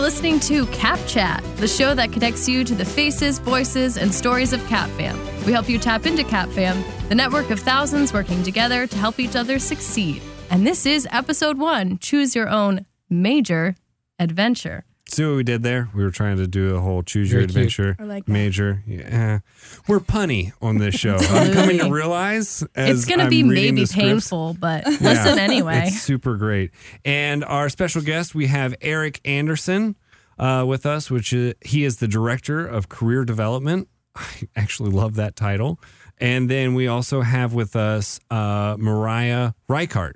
are listening to Cap Chat, the show that connects you to the faces, voices, and stories of Cap Fam. We help you tap into Cap Fam, the network of thousands working together to help each other succeed. And this is episode one Choose Your Own Major Adventure. See what we did there? We were trying to do a whole choose your Very cute. adventure I like that. major. Yeah. We're punny on this show. I'm coming to realize as it's going to I'm be reading maybe the scripts- painful, but listen anyway. It's super great. And our special guest, we have Eric Anderson uh, with us, which is, he is the director of career development. I actually love that title. And then we also have with us uh, Mariah Reichart.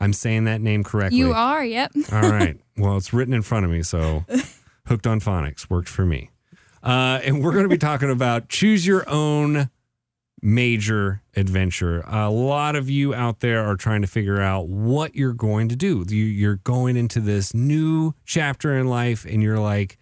I'm saying that name correctly. You are, yep. All right. Well, it's written in front of me, so hooked on phonics worked for me. Uh, and we're going to be talking about choose your own major adventure. A lot of you out there are trying to figure out what you're going to do. You, you're going into this new chapter in life, and you're like,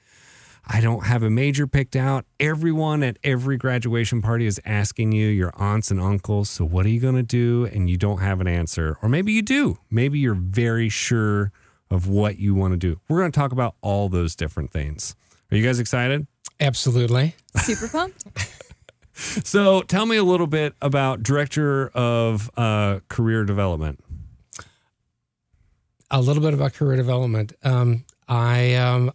I don't have a major picked out. Everyone at every graduation party is asking you, your aunts and uncles, so what are you going to do? And you don't have an answer. Or maybe you do. Maybe you're very sure of what you want to do. We're going to talk about all those different things. Are you guys excited? Absolutely. Super pumped. So tell me a little bit about director of uh, career development. A little bit about career development. Um, I um,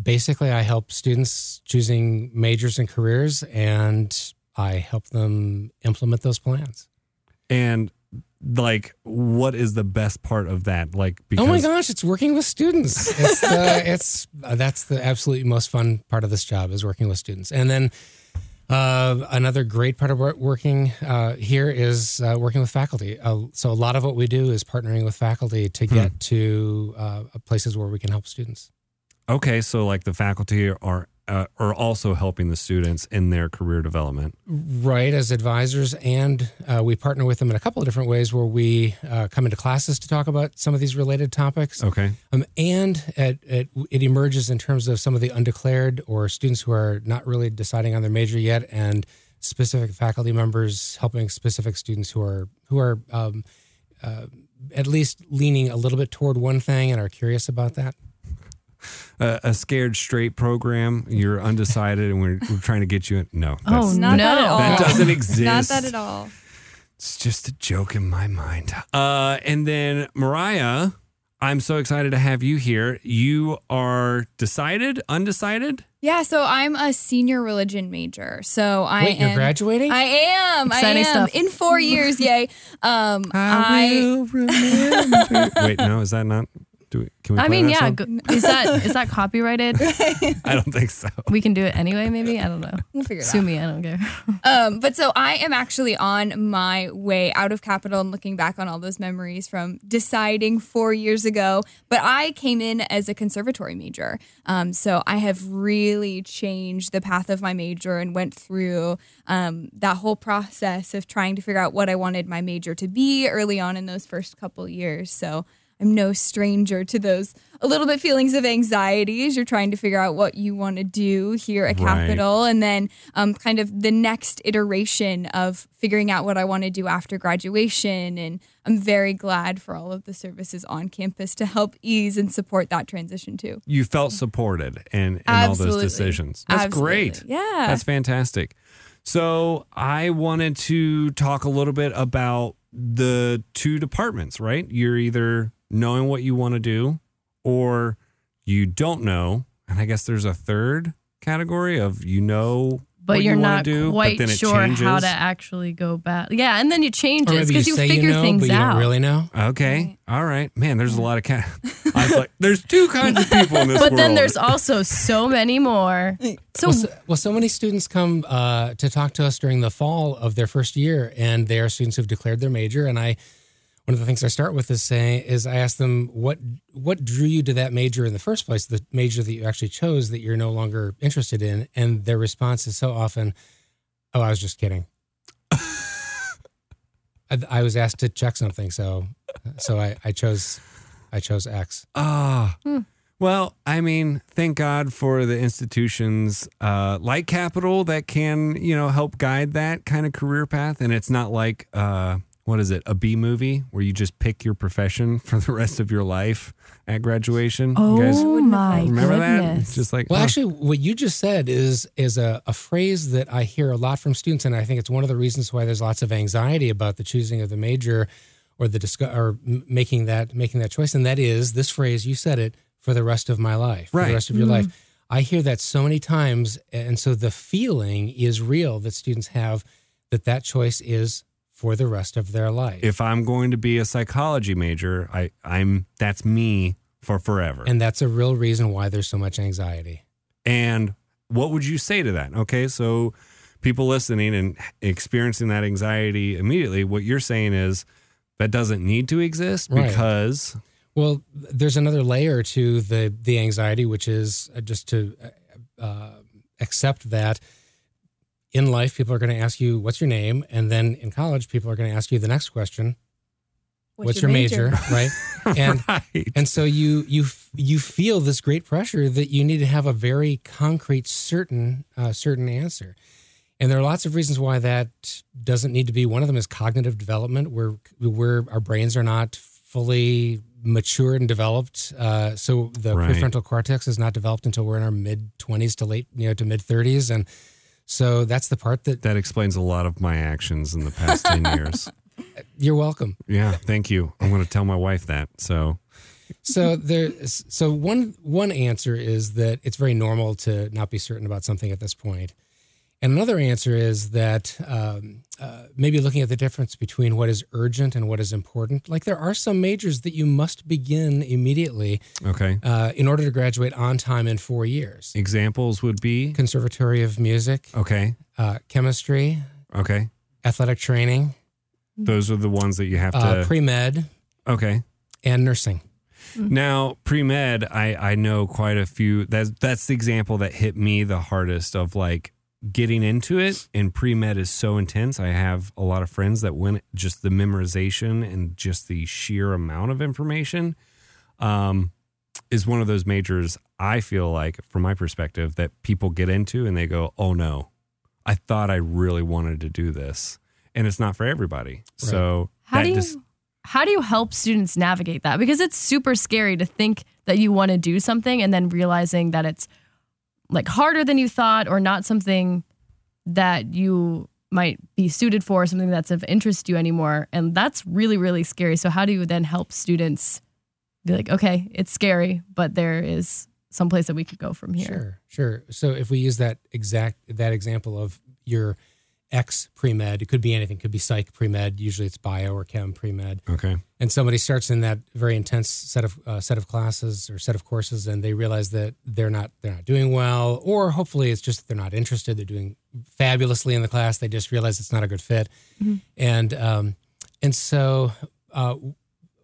basically I help students choosing majors and careers, and I help them implement those plans. And like, what is the best part of that? Like, because oh my gosh, it's working with students. It's the, it's uh, that's the absolutely most fun part of this job is working with students, and then. Uh, another great part of working uh, here is uh, working with faculty. Uh, so a lot of what we do is partnering with faculty to get to uh, places where we can help students. Okay, so like the faculty are uh, are also helping the students in their career development. Right, as advisors, and uh, we partner with them in a couple of different ways where we uh, come into classes to talk about some of these related topics. Okay. Um, and it, it, it emerges in terms of some of the undeclared or students who are not really deciding on their major yet, and specific faculty members helping specific students who are who are um, uh, at least leaning a little bit toward one thing and are curious about that. Uh, a scared straight program. You're undecided, and we're, we're trying to get you in. No, Oh, Not no. that at all. that doesn't exist. Not that at all. It's just a joke in my mind. Uh, and then Mariah, I'm so excited to have you here. You are decided, undecided. Yeah, so I'm a senior religion major. So I Wait, am you're graduating? I am. Exciting I am stuff. in four years. Yay! Um, I, will remember. Wait, no, is that not? Do we, can we? I play mean, that yeah. song? Go, is that is that copyrighted? I don't think so. We can do it anyway. Maybe I don't know. we'll figure it Sue out. me. I don't care. Um, but so I am actually on my way out of Capital and looking back on all those memories from deciding four years ago. But I came in as a conservatory major. Um, so I have really changed the path of my major and went through um, that whole process of trying to figure out what I wanted my major to be early on in those first couple years. So I'm no stranger to those a little bit feelings of anxiety as you're trying to figure out what you want to do here at Right. Capital and then um, kind of the next iteration of figuring out what I want to do after graduation. And I'm very glad for all of the services on campus to help ease and support that transition too. You felt supported in, in all those decisions. That's Absolutely. great. Yeah. That's fantastic. So I wanted to talk a little bit about the two departments, right? You're either knowing what you want to do or you don't know. And I guess there's a third category of you know But what you're you not do, quite but then it sure how to actually go back. Yeah, and then you change Or it because you, you, say figure you know, things but you out. don't really know. Okay. All right. Man, there's a lot of cat. I was like, there's two kinds of people in this but world. then there's also so many more. So Well so, well, so many students come uh, to talk to us during the fall of their first year, and they are students who've declared their major. And I, one of the things I start with is saying is I ask them what what drew you to that major in the first place, the major that you actually chose that you're no longer interested in, and their response is so often, "Oh, I was just kidding." I, I was asked to check something, so so I, I chose I chose X. Ah. Well, I mean, thank God for the institutions uh, like Capital that can, you know, help guide that kind of career path. And it's not like uh, what is it? A B movie where you just pick your profession for the rest of your life at graduation. Oh you guys oh oh my remember that? It's just like Well, oh, actually, what you just said is is a, a phrase that I hear a lot from students, and I think it's one of the reasons why there's lots of anxiety about the choosing of the major or the discuss or making that making that choice. And that is this phrase. You said it for the rest of my life, for the rest of your life. Mm-hmm. I hear that so many times, and so the feeling is real that students have that that choice is for the rest of their life. if I'm going to be a psychology major, I I'm that's me for forever. and that's a real reason why there's so much anxiety. And what would you say to that? Okay, so people listening and experiencing that anxiety immediately, what you're saying is that doesn't need to exist Right. because Well, there's another layer to the the anxiety, which is uh, just to uh, accept that in life, people are going to ask you, "What's your name?" and then in college, people are going to ask you the next question, "What's, your, major?" right? And right. and so you you you feel this great pressure that you need to have a very concrete, certain uh, certain answer. And there are lots of reasons why that doesn't need to be. One of them is cognitive development, where where our brains are not fully matured and developed. Uh, so the Right. prefrontal cortex is not developed until we're in our mid twenties to late, you know, to mid thirties, and so that's the part that that explains a lot of my actions in the past 10 years. you're welcome. Yeah, thank you. I'm going to tell my wife that. So, So there, so one one answer is that it's very normal to not be certain about something at this point, and another answer is that um, uh, maybe looking at the difference between what is urgent and what is important. Like there are some majors that you must begin immediately okay. uh, in order to graduate on time in four years. Examples would be Conservatory of Music, okay. uh, chemistry, Okay. athletic training, Those are the ones that you have uh, to. pre med, okay. and nursing. Now, pre med, I I know quite a few. That's that's the example that hit me the hardest of like getting into it. And pre med is so intense. I have a lot of friends that went just the memorization and just the sheer amount of information, um, is one of those majors. I feel like, from my perspective, that people get into and they go, "Oh no, I thought I really wanted to do this," and it's not for everybody. So How do you just- how do you help students navigate that? Because it's super scary to think that you want to do something and then realizing that it's like harder than you thought or not something that you might be suited for, something that's of interest to you anymore. And that's really, really scary. So how do you then help students be like, okay, it's scary, but there is some place that we could go from here. Sure, sure. So if we use that exact that example of your ex pre med, it could be anything. It could be psych pre med. Usually it's bio or chem pre med. okay, And somebody starts in that very intense set of uh, set of classes or set of courses, and they realize that they're not they're not doing well, or hopefully it's just they're not interested. They're doing fabulously in the class. They just realize it's not a good fit, and um, and so uh,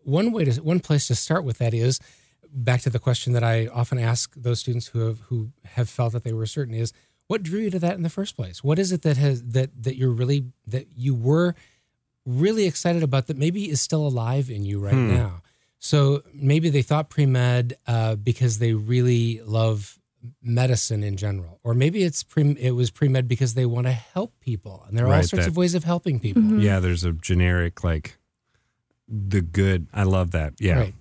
one way to one place to start with that is back to the question that I often ask those students who have who have felt that they were certain is what drew you to that in the first place? What is it that has that that you're really that you were really excited about that maybe is still alive in you right now? So maybe they thought pre med uh, because they really love medicine in general, or maybe it's pre it was pre med because they want to help people, and there are all sorts that- of ways of helping people. Yeah, there's a generic like the good. I love that. Yeah. Right.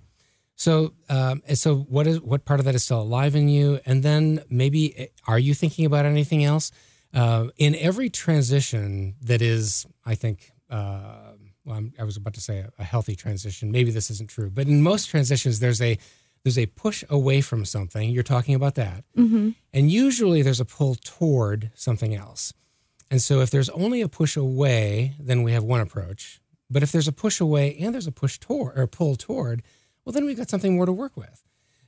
So, um, so what is what part of that is still alive in you? And then maybe eh, are you thinking about anything else? Uh, in every transition that is, I think, uh, well, I'm, I was about to say a, a healthy transition. Maybe this isn't true, but in most transitions, there's a there's a push away from something. You're talking about that, and usually there's a pull toward something else. And so, if there's only a push away, then we have one approach. But if there's a push away and there's a push toward or pull toward, well, then we've got something more to work with.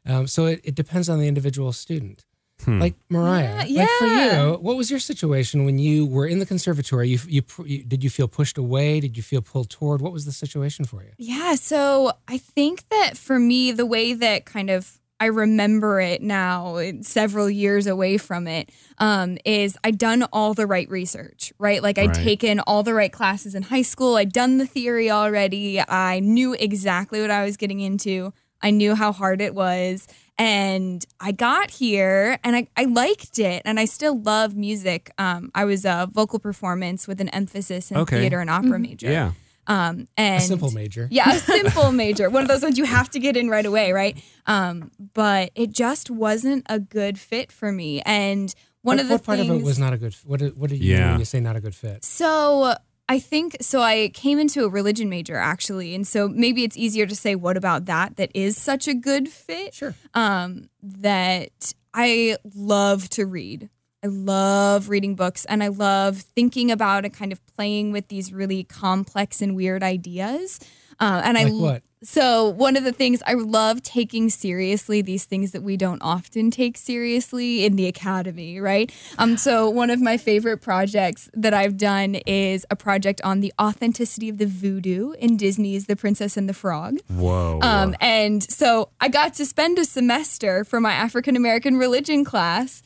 Um, so it, it depends on the individual student. Like Mariah, Yeah, like for you, what was your situation when you were in the conservatory? You, you, you did you feel pushed away? Did you feel pulled toward? What was the situation for you? Yeah, so I think that for me, the way that kind of I remember it now, several years away from it, um, is I'd done all the right research, right? Like I'd Right. taken all the right classes in high school. I'd done the theory already. I knew exactly what I was getting into. I knew how hard it was. And I got here and I, I liked it. And I still love music. Um, I was a vocal performance with an emphasis in Okay. theater and opera major. Yeah. Um, and A simple major. yeah, a simple major. One of those ones you have to get in right away, right? Um, but it just wasn't a good fit for me. And one what, of the what part things, of it was not a good? What did, what do you Yeah. mean when you say not a good fit? so I think so. I came into a religion major actually, and so maybe it's easier to say what about that that is such a good fit. Sure. Um, that I love to read. I love reading books, and I love thinking about and kind of playing with these really complex and weird ideas. Uh, and I Like what? so one of the things I love taking seriously these things that we don't often take seriously in the academy, right? Um, so one of my favorite projects that I've done is a project on the authenticity of the voodoo in Disney's The Princess and the Frog. Whoa. Um, and so I got to spend a semester for my African American religion class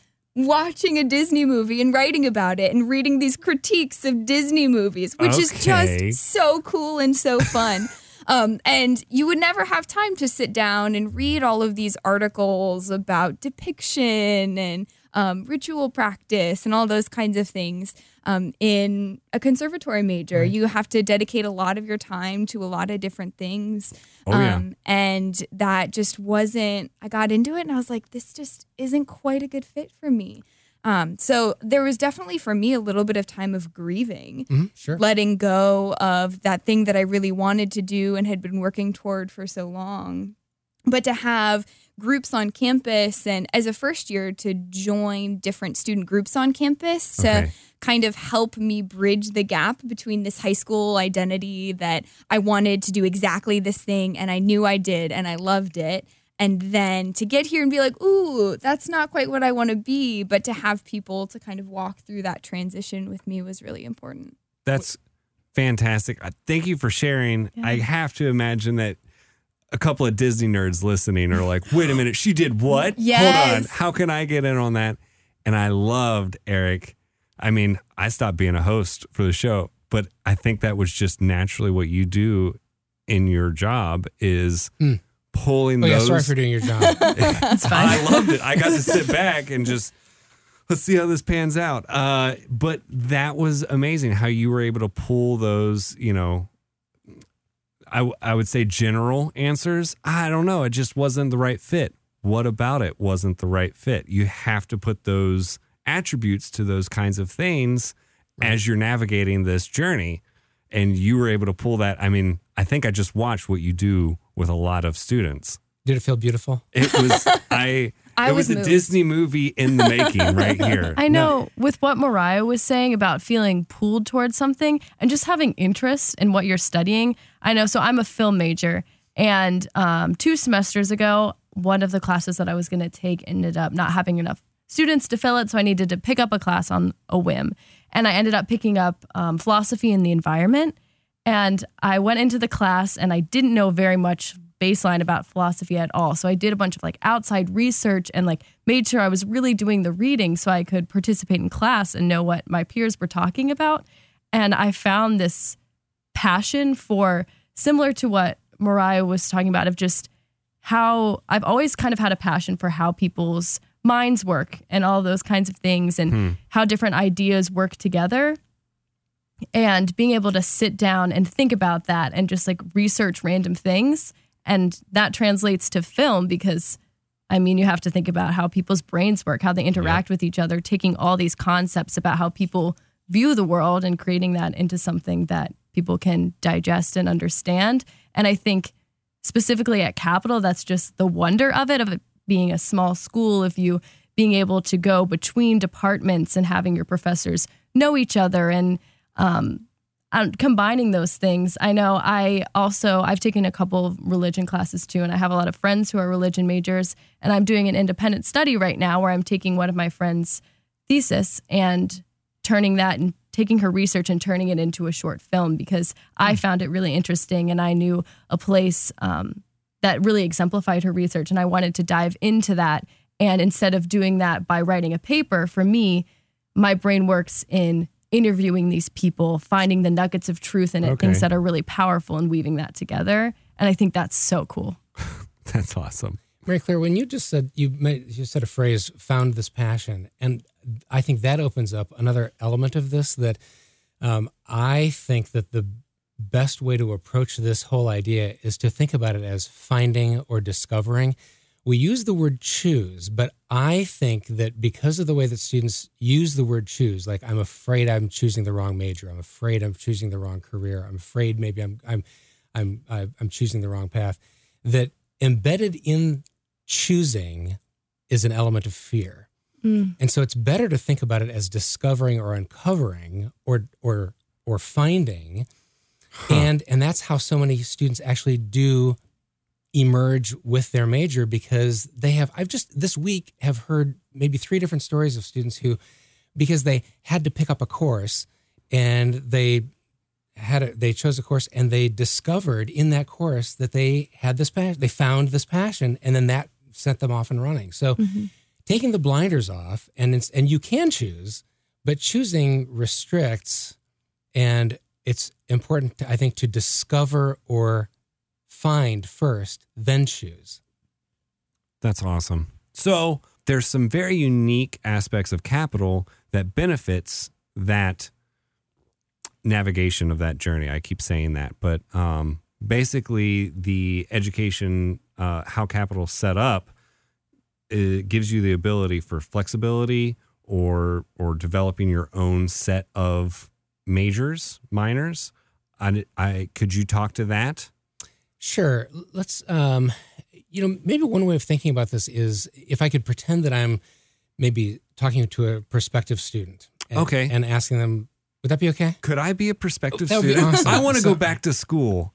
watching a Disney movie and writing about it and reading these critiques of Disney movies, which is just so cool and so fun. Um, and you would never have time to sit down and read all of these articles about depiction and um, ritual practice and all those kinds of things um, in a conservatory major. You have to dedicate a lot of your time to a lot of different things. Oh, yeah. Um, and that just wasn't, I got into it and I was like, this just isn't quite a good fit for me. Um, so there was definitely for me a little bit of time of grieving Mhm, sure. letting go of that thing that I really wanted to do and had been working toward for so long. But to have groups on campus and as a first year to join different student groups on campus to Okay. kind of help me bridge the gap between this high school identity that I wanted to do exactly this thing and I knew I did and I loved it. And then to get here and be like, ooh, that's not quite what I want to be, but to have people to kind of walk through that transition with me was really important. That's fantastic. Thank you for sharing. I have to imagine that a couple of Disney nerds listening are like, wait a minute, she did what? Hold on. How can I get in on that? And I loved Eric. I mean, I stopped being a host for the show, but I think that was just naturally what you do in your job is Hmm. pulling Oh yeah, those. sorry for doing your job. It's fine. I loved it. I got to sit back and just let's see how this pans out. Uh, but that was amazing how you were able to pull those, you know, I, I would say general answers. I don't know. It just wasn't the right fit. What about it wasn't the right fit? You have to put those attributes to those kinds of things as you're navigating this journey. And you were able to pull that. I mean, I think I just watched what you do with a lot of students. Did it feel beautiful? It was I. I it was, was a. Disney movie in the making right here. I know with what Mariah was saying about feeling pulled towards something and just having interest in what you're studying. I know. So I'm a film major, and um, two semesters ago, one of the classes that I was going to take ended up not having enough students to fill it. So I needed to pick up a class on a whim. And I ended up picking up um, philosophy in the environment. And I went into the class and I didn't know very much baseline about philosophy at all. So I did a bunch of like outside research and like made sure I was really doing the reading so I could participate in class and know what my peers were talking about. And I found this passion for similar to what Mariah was talking about of just how I've always kind of had a passion for how people's minds work and all those kinds of things and hmm. how different ideas work together and being able to sit down and think about that and just like research random things and that translates to film because i mean you have to think about how people's brains work how they interact with each other taking all these concepts about how people view the world and creating that into something that people can digest and understand. And i think specifically at capital that's just the wonder of it of it being a small school of you being able to go between departments and having your professors know each other and um, um, combining those things. I know I also I've taken a couple of religion classes too, and I have a lot of friends who are religion majors. And I'm doing an independent study right now where I'm taking one of my friends' thesis and turning that and taking her research and turning it into a short film because I found it really interesting and I knew a place um, that really exemplified her research, and I wanted to dive into that. And instead of doing that by writing a paper, for me, my brain works in interviewing these people, finding the nuggets of truth in it, Okay. things that are really powerful, and weaving that together. And I think that's so cool. That's awesome. Mary Claire, when you just said you made, you said a phrase, "found this passion," and I think that opens up another element of this that um, I think that the best way to approach this whole idea is to think about it as finding or discovering. We use the word choose, but I think that because of the way that students use the word choose, like I'm afraid I'm choosing the wrong major, I'm afraid I'm choosing the wrong career, I'm afraid maybe I'm I'm I'm I'm choosing the wrong path, that embedded in choosing is an element of fear. Mm. And so it's better to think about it as discovering or uncovering or or or finding. And and that's how so many students actually do emerge with their major because they have I've just this week have heard maybe three different stories of students who because they had to pick up a course and they had a, they chose a course and they discovered in that course that they had this passion they found this passion and then that sent them off and running. So mm-hmm. taking the blinders off and it's, and you can choose but choosing restricts and it's important to, i think to discover or find first then choose That's awesome. So there's some very unique aspects of capital that benefits that navigation of that journey. I keep saying that, but um, basically the education, uh, how capital set up, it gives you the ability for flexibility or or developing your own set of majors, minors. I, I could you talk to that? Sure. Let's, um, you know, maybe one way of thinking about this is if I could pretend that I'm maybe talking to a prospective student. And, Okay. And asking them, would that be okay? Could I be a prospective That would be student? awesome. I want to So- go back to school,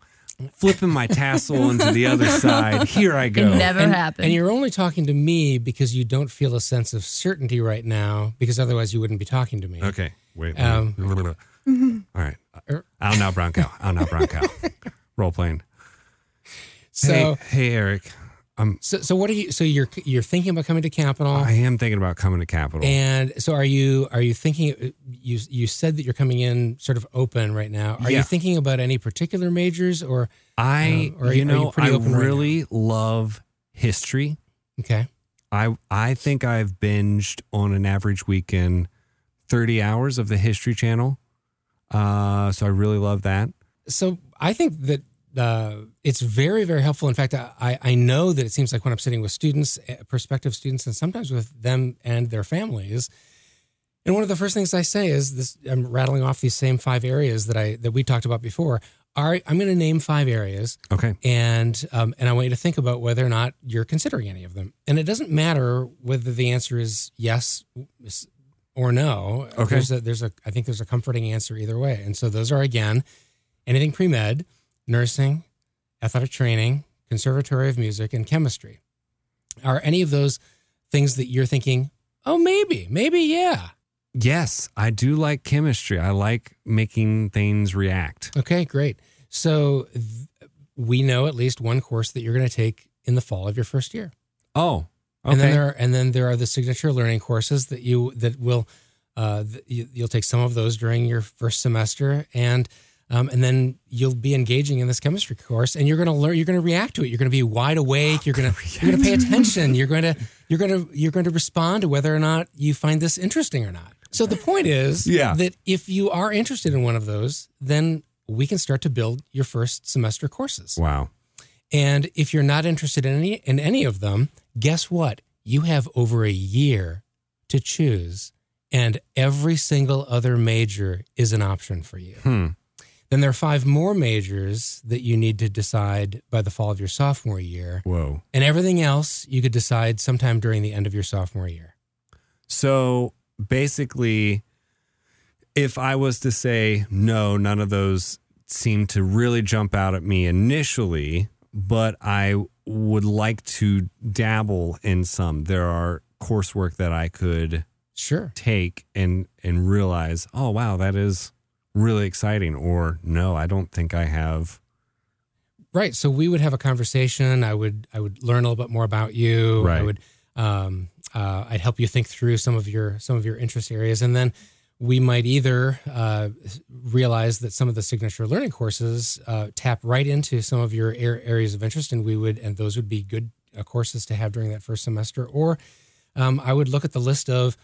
flipping my tassel into the other side. Here I go. It never and, happened. And you're only talking to me because you don't feel a sense of certainty right now, because otherwise you wouldn't be talking to me. Okay, wait. wait. Um, All right. er- Out now, Bronco. Out now, Bronco. Role playing. So, hey, hey, Eric. I'm. so, so what are you? So you're you're thinking about coming to Capital, I am thinking about coming to Capital. and so are you? Are you thinking? You you said that you're coming in sort of open right now. Are Yeah. you thinking about any particular majors or? I, Uh, or are you you- are you know, pretty I open right really love history. Okay. I I think I've binged on an average weekend thirty hours of the History Channel. Uh, so I really love that. so I think that uh, it's very, very helpful. In fact, I, I know that it seems like when I'm sitting with students, eh, prospective students, and sometimes with them and their families, and one of the first things I say is this: I'm rattling off these same five areas that I that we talked about before. All right, I'm going to name five areas, Okay. and um, and I want you to think about whether or not you're considering any of them. And it doesn't matter whether the answer is yes or no. Okay. There's a, there's a I think there's a comforting answer either way. And so those are again anything pre med, nursing, athletic training, conservatory of music, and chemistry. Are any of those things that you're thinking? Oh, maybe, maybe, yeah. Yes, I do like chemistry. I like making things react. Okay, great. So th- we know at least one course that you're going to take in the fall of your first year. Oh, okay. And then there are, and then there are the signature learning courses that you that will uh, th- you, you'll take some of those during your first semester and um, and then you'll be engaging in this chemistry course and you're going to learn you're going to react to it you're going to be wide awake you're going to you're going to pay attention you're going to you're going to you're going to respond to whether or not you find this interesting or not so the point is Yeah. that if you are interested in one of those then we can start to build your first semester courses wow. and if you're not interested in any in any of them, guess what? You have over a year to choose, and every single other major is an option for you. Hmm. Then there are five more majors that you need to decide by the fall of your sophomore year, Whoa. and everything else you could decide sometime during the end of your sophomore year. So basically, if I was to say no, none of those seem to really jump out at me initially, but I would like to dabble in some. There are coursework that I could Sure. take and and realize, oh wow, that is really exciting. Or no, I don't think I have. Right. So we would have a conversation. I would I would learn a little bit more about you. right. I would um, uh, I'd help you think through some of your some of your interest areas, and then we might either uh, realize that some of the signature learning courses uh, tap right into some of your ar- areas of interest, and we would and those would be good uh, courses to have during that first semester. Or um, I would look at the list of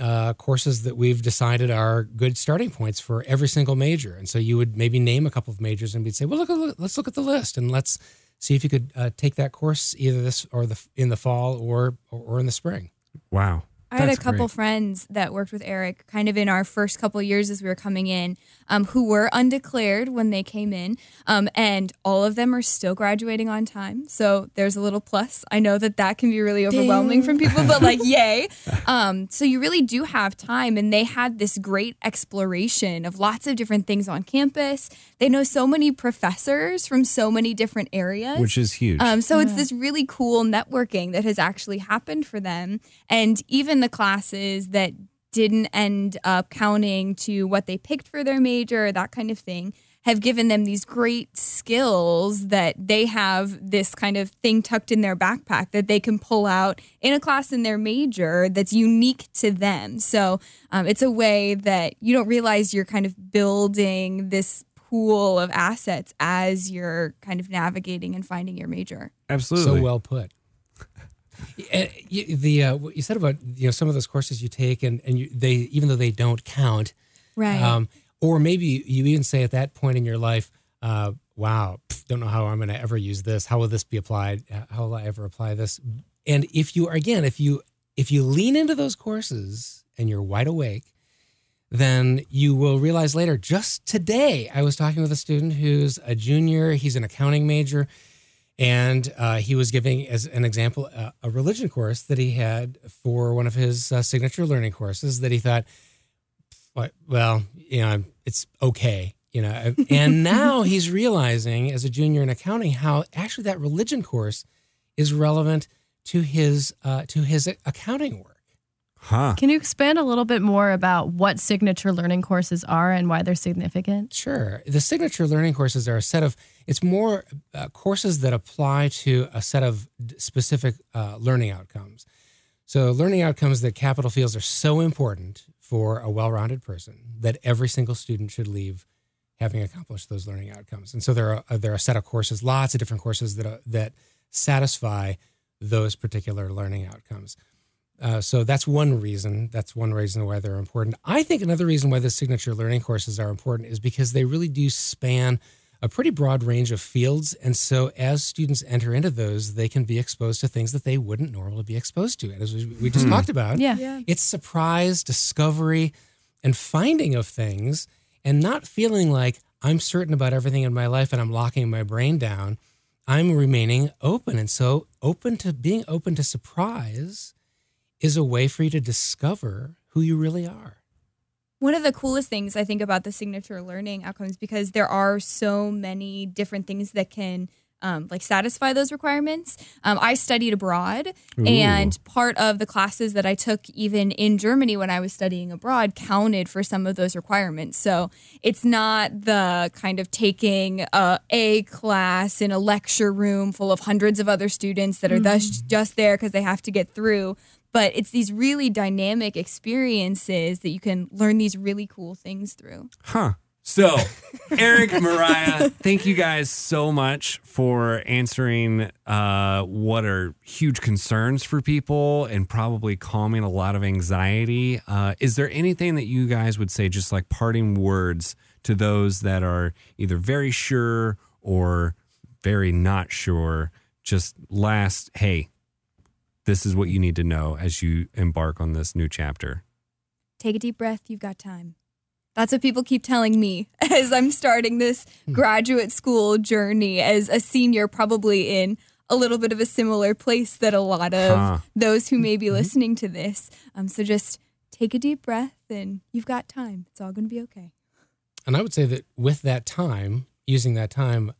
uh, courses that we've decided are good starting points for every single major. And so you would maybe name a couple of majors and we'd say, well, look, let's look at the list and let's see if you could uh, take that course either this or the in the fall or or, or in the spring. Wow. I had a couple great. friends that worked with Eric kind of in our first couple years as we were coming in, um, who were undeclared when they came in. Um, and all of them are still graduating on time. So there's a little plus. I know that that can be really overwhelming from people, but like, yay. Um, so you really do have time. And they had this great exploration of lots of different things on campus. They know so many professors from so many different areas. Which is huge. Um, so it's this really cool networking that has actually happened for them. And even the classes that didn't end up counting to what they picked for their major, that kind of thing, have given them these great skills that they have this kind of thing tucked in their backpack that they can pull out in a class in their major that's unique to them. So um, it's a way that you don't realize you're kind of building this pool of assets as you're kind of navigating and finding your major. Absolutely. So well put. You- the uh, what you said about you know some of those courses you take and and you, they even though they don't count, Right. um, or maybe you even say at that point in your life, uh, "Wow, pff, don't know how I'm going to ever use this. How will this be applied? How will I ever apply this?" And if you again, if you if you lean into those courses and you're wide awake, then you will realize later. Just today, I was talking with a student who's a junior. He's an accounting major, and uh, he was giving, as an example, a, a religion course that he had for one of his uh, signature learning courses. That he thought, Well, you know, it's okay." You know, and now he's realizing as a junior in accounting how actually that religion course is relevant to his uh, to his accounting work. Huh. Can you expand a little bit more about what signature learning courses are and why they're significant? Sure. The signature learning courses are a set of, it's more uh, courses that apply to a set of d- specific uh, learning outcomes. So, learning outcomes that Capital feels are so important for a well rounded person that every single student should leave having accomplished those learning outcomes. And so, there are, uh, there are a set of courses, lots of different courses that, are, that satisfy those particular learning outcomes. Uh, so that's one reason. That's one reason why they're important. I think another reason why the signature learning courses are important is because they really do span a pretty broad range of fields. And so as students enter into those, they can be exposed to things that they wouldn't normally be exposed to. And as we, we just talked about, Yeah. it's surprise, discovery, and finding of things, and not feeling like I'm certain about everything in my life and I'm locking my brain down. I'm remaining open. And so, open to being open to surprise is a way for you to discover who you really are. One of the coolest things I think about the signature learning outcomes because there are so many different things that can um, like satisfy those requirements. Um, I studied abroad, and part of the classes that I took, even in Germany when I was studying abroad, counted for some of those requirements. So it's not the kind of taking a A class in a lecture room full of hundreds of other students that are thus just there because they have to get through but it's these really dynamic experiences that you can learn these really cool things through. Huh. So, Eric, Mariah, thank you guys so much for answering uh, what are huge concerns for people and probably calming a lot of anxiety. Uh, is there anything that you guys would say, just like parting words to those that are either very sure or very not sure? Just last, hey, this is what you need to know as you embark on this new chapter. Take a deep breath, you've got time. That's what people keep telling me as I'm starting this graduate school journey as a senior, probably in a little bit of a similar place that a lot of Huh. those who may be listening to this. Um, so just take a deep breath and you've got time. It's all going to be okay. And I would say that with that time, using that time,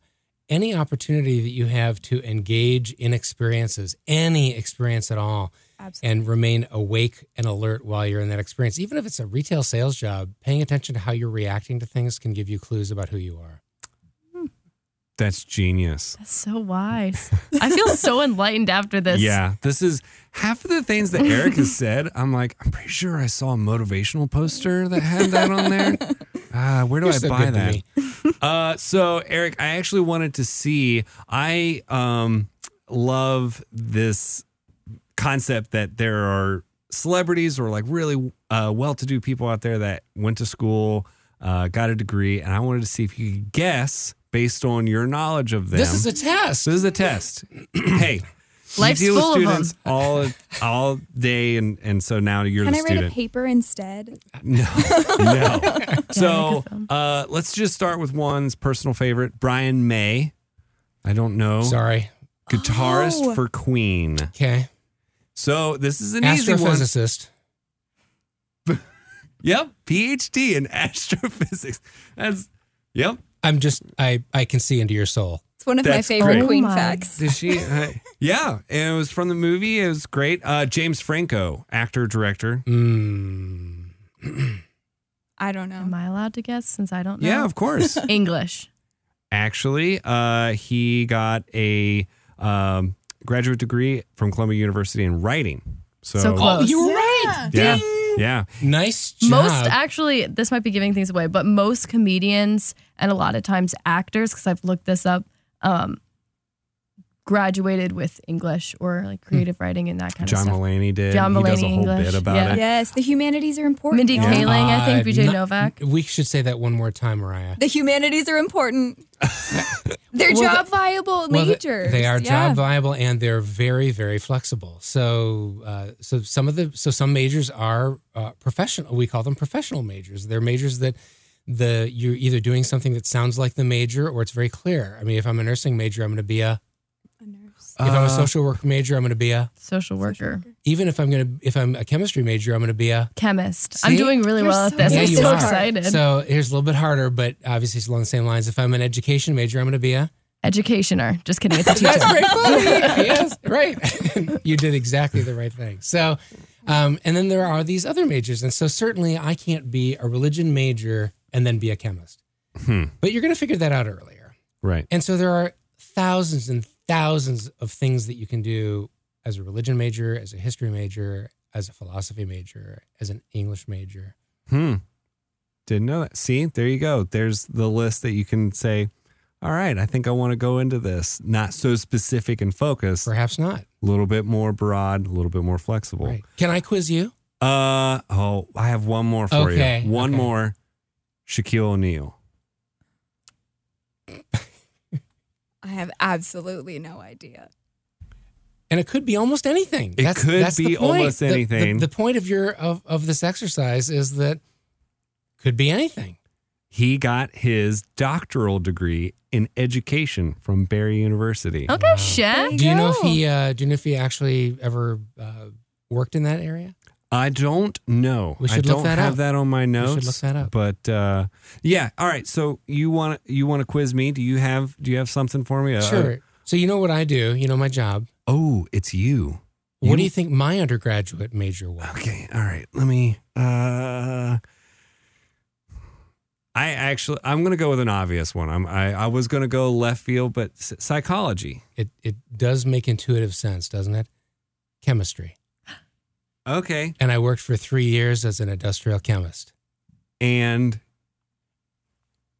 any opportunity that you have to engage in experiences, any experience at all, Absolutely. and remain awake and alert while you're in that experience, even if it's a retail sales job, paying attention to how you're reacting to things can give you clues about who you are. That's genius. That's so wise. I feel so enlightened after this. Yeah, this is half of the things that Eric has said. I'm like, I'm pretty sure I saw a motivational poster that had that on there. Uh, where do You're I so buy that? Uh, so Eric, I actually wanted to see. I um love this concept that there are celebrities or like really uh, well-to-do people out there that went to school, uh, got a degree, and I wanted to see if you could guess based on your knowledge of them. This is a test. This is a test. hey, Life's you deal full of with them. students all all day, and and so now you're the best. Can the I write student. a paper instead? No, no. so uh, let's just start with one's personal favorite, Brian May. I don't know, Sorry. guitarist Oh. for Queen. Okay. So this is an easy one. Astrophysicist. Yep, PhD in astrophysics. That's yep. I'm just I I can see into your soul. It's one of my favorite great. Queen Oh my. facts. Did she? uh, yeah, and it was from the movie. It was great. Uh, James Franco, actor director. Mm. I don't know. Am I allowed to guess since I don't know? Yeah, of course. English. Actually, uh, he got a um, graduate degree from Columbia University in writing. So, So close. you were right. yeah, yeah. Nice job. Most actually, this might be giving things away, but most comedians and a lot of times actors, because I've looked this up, um, graduated with English or like creative writing and that kind John of stuff. John Mulaney did. John he does a whole English, bit about yeah. it. Yes, the humanities are important. Mindy y'all. Kaling, I think, Uh, BJ not- Novak. We should say that one more time, Mariah. The humanities are important. They're Well, job viable Well, majors. They are Yeah. job viable and they're very, very flexible. So, uh, so some of the so some majors are uh, professional. We call them professional majors. They're majors that the you're either doing something that sounds like the major or it's very clear. I mean, if I'm a nursing major, I'm going to be a. A nurse. If I'm Uh, a social work major, I'm going to be a. Social worker. Even if I'm going to, if I'm a chemistry major, I'm going to be a. Chemist. I'm See? doing really You're well so at this. Yeah, I'm you so are. excited. So here's a little bit harder, but obviously it's along the same lines. If I'm an education major, I'm going to be a. Educationer. Just kidding. It's a teacher. That's very funny. yes, right. you did exactly the right thing. So, um, and then there are these other majors, and so certainly I can't be a religion major and then be a chemist. Hmm. But you're going to figure that out earlier. Right. And so there are thousands and thousands of things that you can do as a religion major, as a history major, as a philosophy major, as an English major. Hmm. Didn't know that. See, there you go. There's the list that you can say, all right, I think I want to go into this. Not so specific and focused, Perhaps not. A little bit more broad, a little bit more flexible. Right. Can I quiz you? Uh oh, I have one more for Okay, you. One okay. more. Shaquille O'Neal. I have absolutely no idea. And it could be almost anything. It could the be point. almost The- the- anything. The, point of your of, of this exercise is that could be anything. He got his doctoral degree in education from Barry University. Okay, Shaq. There you Do you know if he uh, do you know if he actually ever uh, worked in that area? I don't know. We I should look don't that have up. that on my notes. should look that up. But uh, yeah, all right. So you want you want to quiz me? Do you have Do you have something for me? Uh, Sure. So you know what I do. You know my job. oh, it's you. What do you think my undergraduate major was? Okay. All right. Let me. Uh, I actually, I'm going to go with an obvious one. I'm, I, I was going to go left field, but psychology. It it does make intuitive sense, doesn't it? Chemistry. Okay. And I worked for three years as an industrial chemist. And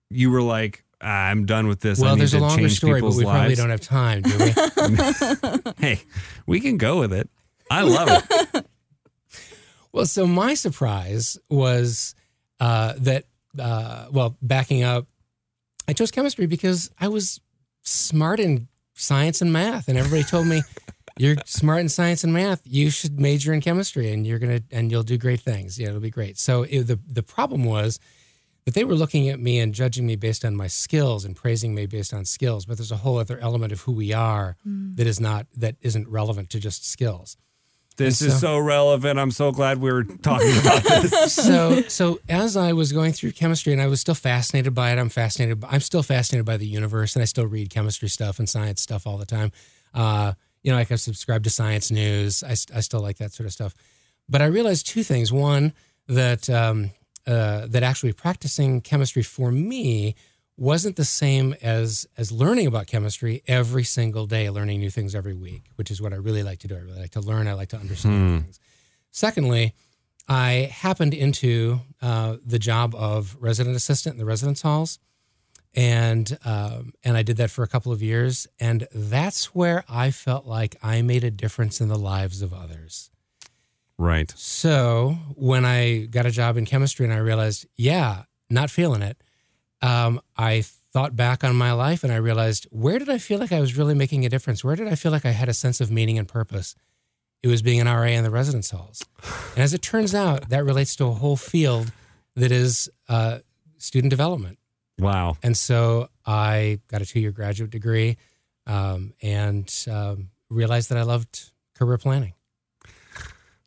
you were like, I'm done with this. I well, there's a longer story, but we probably don't have time, do we? hey, we can go with it. I love it. Well, so my surprise was uh, that, uh, well, backing up, I chose chemistry because I was smart in science and math, and everybody told me, "You're smart in science and math. You should major in chemistry, and you're gonna and you'll do great things. Yeah, it'll be great." So it, the the problem was that they were looking at me and judging me based on my skills and praising me based on skills. But there's a whole other element of who we are that is not that isn't relevant to just skills. This And is so- so relevant. I'm so glad we were talking about this. so so as I was going through chemistry and I was still fascinated by it, I'm fascinated. I'm still fascinated by the universe, and I still read chemistry stuff and science stuff all the time. Uh, you know, like I subscribe to Science News. I, I still like that sort of stuff. But I realized two things. One that um, uh, that actually practicing chemistry for me wasn't the same as as learning about chemistry every single day, learning new things every week, which is what I really like to do. I really like to learn. I like to understand things. Secondly, I happened into uh, the job of resident assistant in the residence halls, and um, and I did that for a couple of years, and that's where I felt like I made a difference in the lives of others. Right. So when I got a job in chemistry and I realized, yeah, not feeling it, um, I thought back on my life and I realized, where did I feel like I was really making a difference? Where did I feel like I had a sense of meaning and purpose? It was being an RA in the residence halls. And as it turns out, that relates to a whole field that is uh, student development. Wow. And so I got a two year graduate degree um, and um, realized that I loved career planning.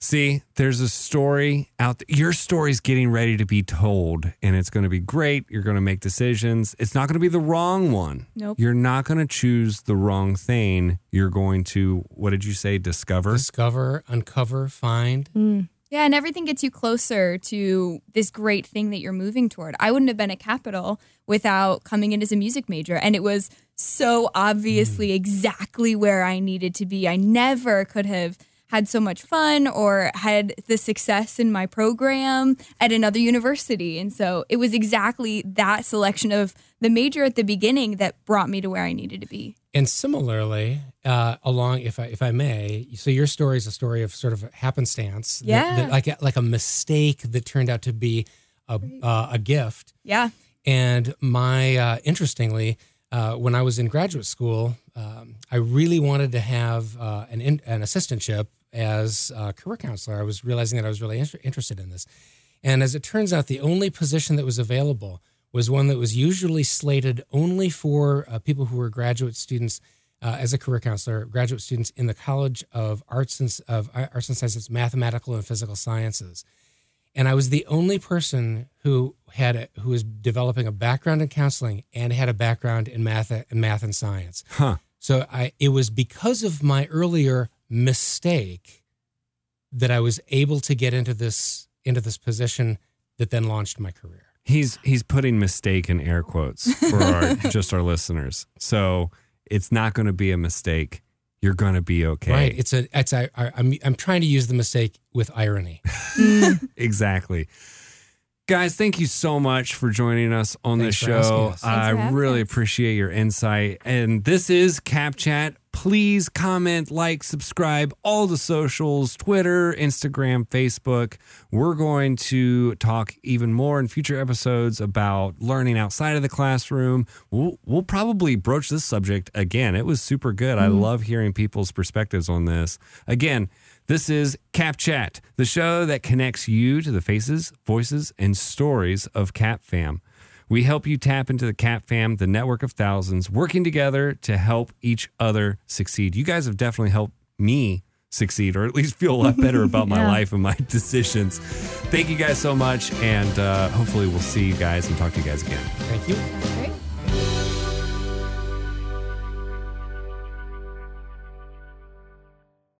See, there's a story out there. Your story's getting ready to be told, and it's going to be great. You're going to make decisions. It's not going to be the wrong one. Nope. You're not going to choose the wrong thing. You're going to, what did you say, discover? Discover, uncover, find. Yeah, and everything gets you closer to this great thing that you're moving toward. I wouldn't have been at Capital without coming in as a music major, and it was so obviously mm. exactly where I needed to be. I never could have had so much fun or had the success in my program at another university. And so it was exactly that selection of the major at the beginning that brought me to where I needed to be. And similarly, uh, along, if I if I may, so your story is a story of sort of happenstance, Yeah. that- like a, like a mistake that turned out to be a uh, a gift. Yeah. And my uh, interestingly, uh, when I was in graduate school, um, I really wanted to have uh, an in, an assistantship as a career counselor. I was realizing that I was really inter- interested in this, and as it turns out, the only position that was available was one that was usually slated only for uh, people who were graduate students. Uh, as a career counselor, graduate students in the College of Arts and of Arts and Sciences, Mathematical and Physical Sciences and I was the only person who had a, who was developing a background in counseling and had a background in math and math and science. Huh. So I it was because of my earlier mistake that I was able to get into this into this position that then launched my career. He's he's putting mistake in air quotes for our, just our listeners. So it's not going to be a mistake. You're going to be okay. Right? It's a it's a, I, I'm I'm trying to use the mistake with irony. exactly. Guys, thank you so much for joining us on Thanks this show. us. Thanks for I really us. appreciate your insight. And this is Cap Chat. Please comment, like, subscribe, all the socials Twitter, Instagram, Facebook. We're going to talk even more in future episodes about learning outside of the classroom. We'll, we'll probably broach this subject again. It was super good. I mm-hmm. love hearing people's perspectives on this. Again, this is Cap Chat, the show that connects you to the faces, voices, and stories of Cap Fam. We help you tap into the Cap Fam, the network of thousands, working together to help each other succeed. You guys have definitely helped me succeed, or at least feel a lot better about my life and my decisions. Thank you guys so much, and uh, hopefully we'll see you guys and talk to you guys again. Thank you. Great.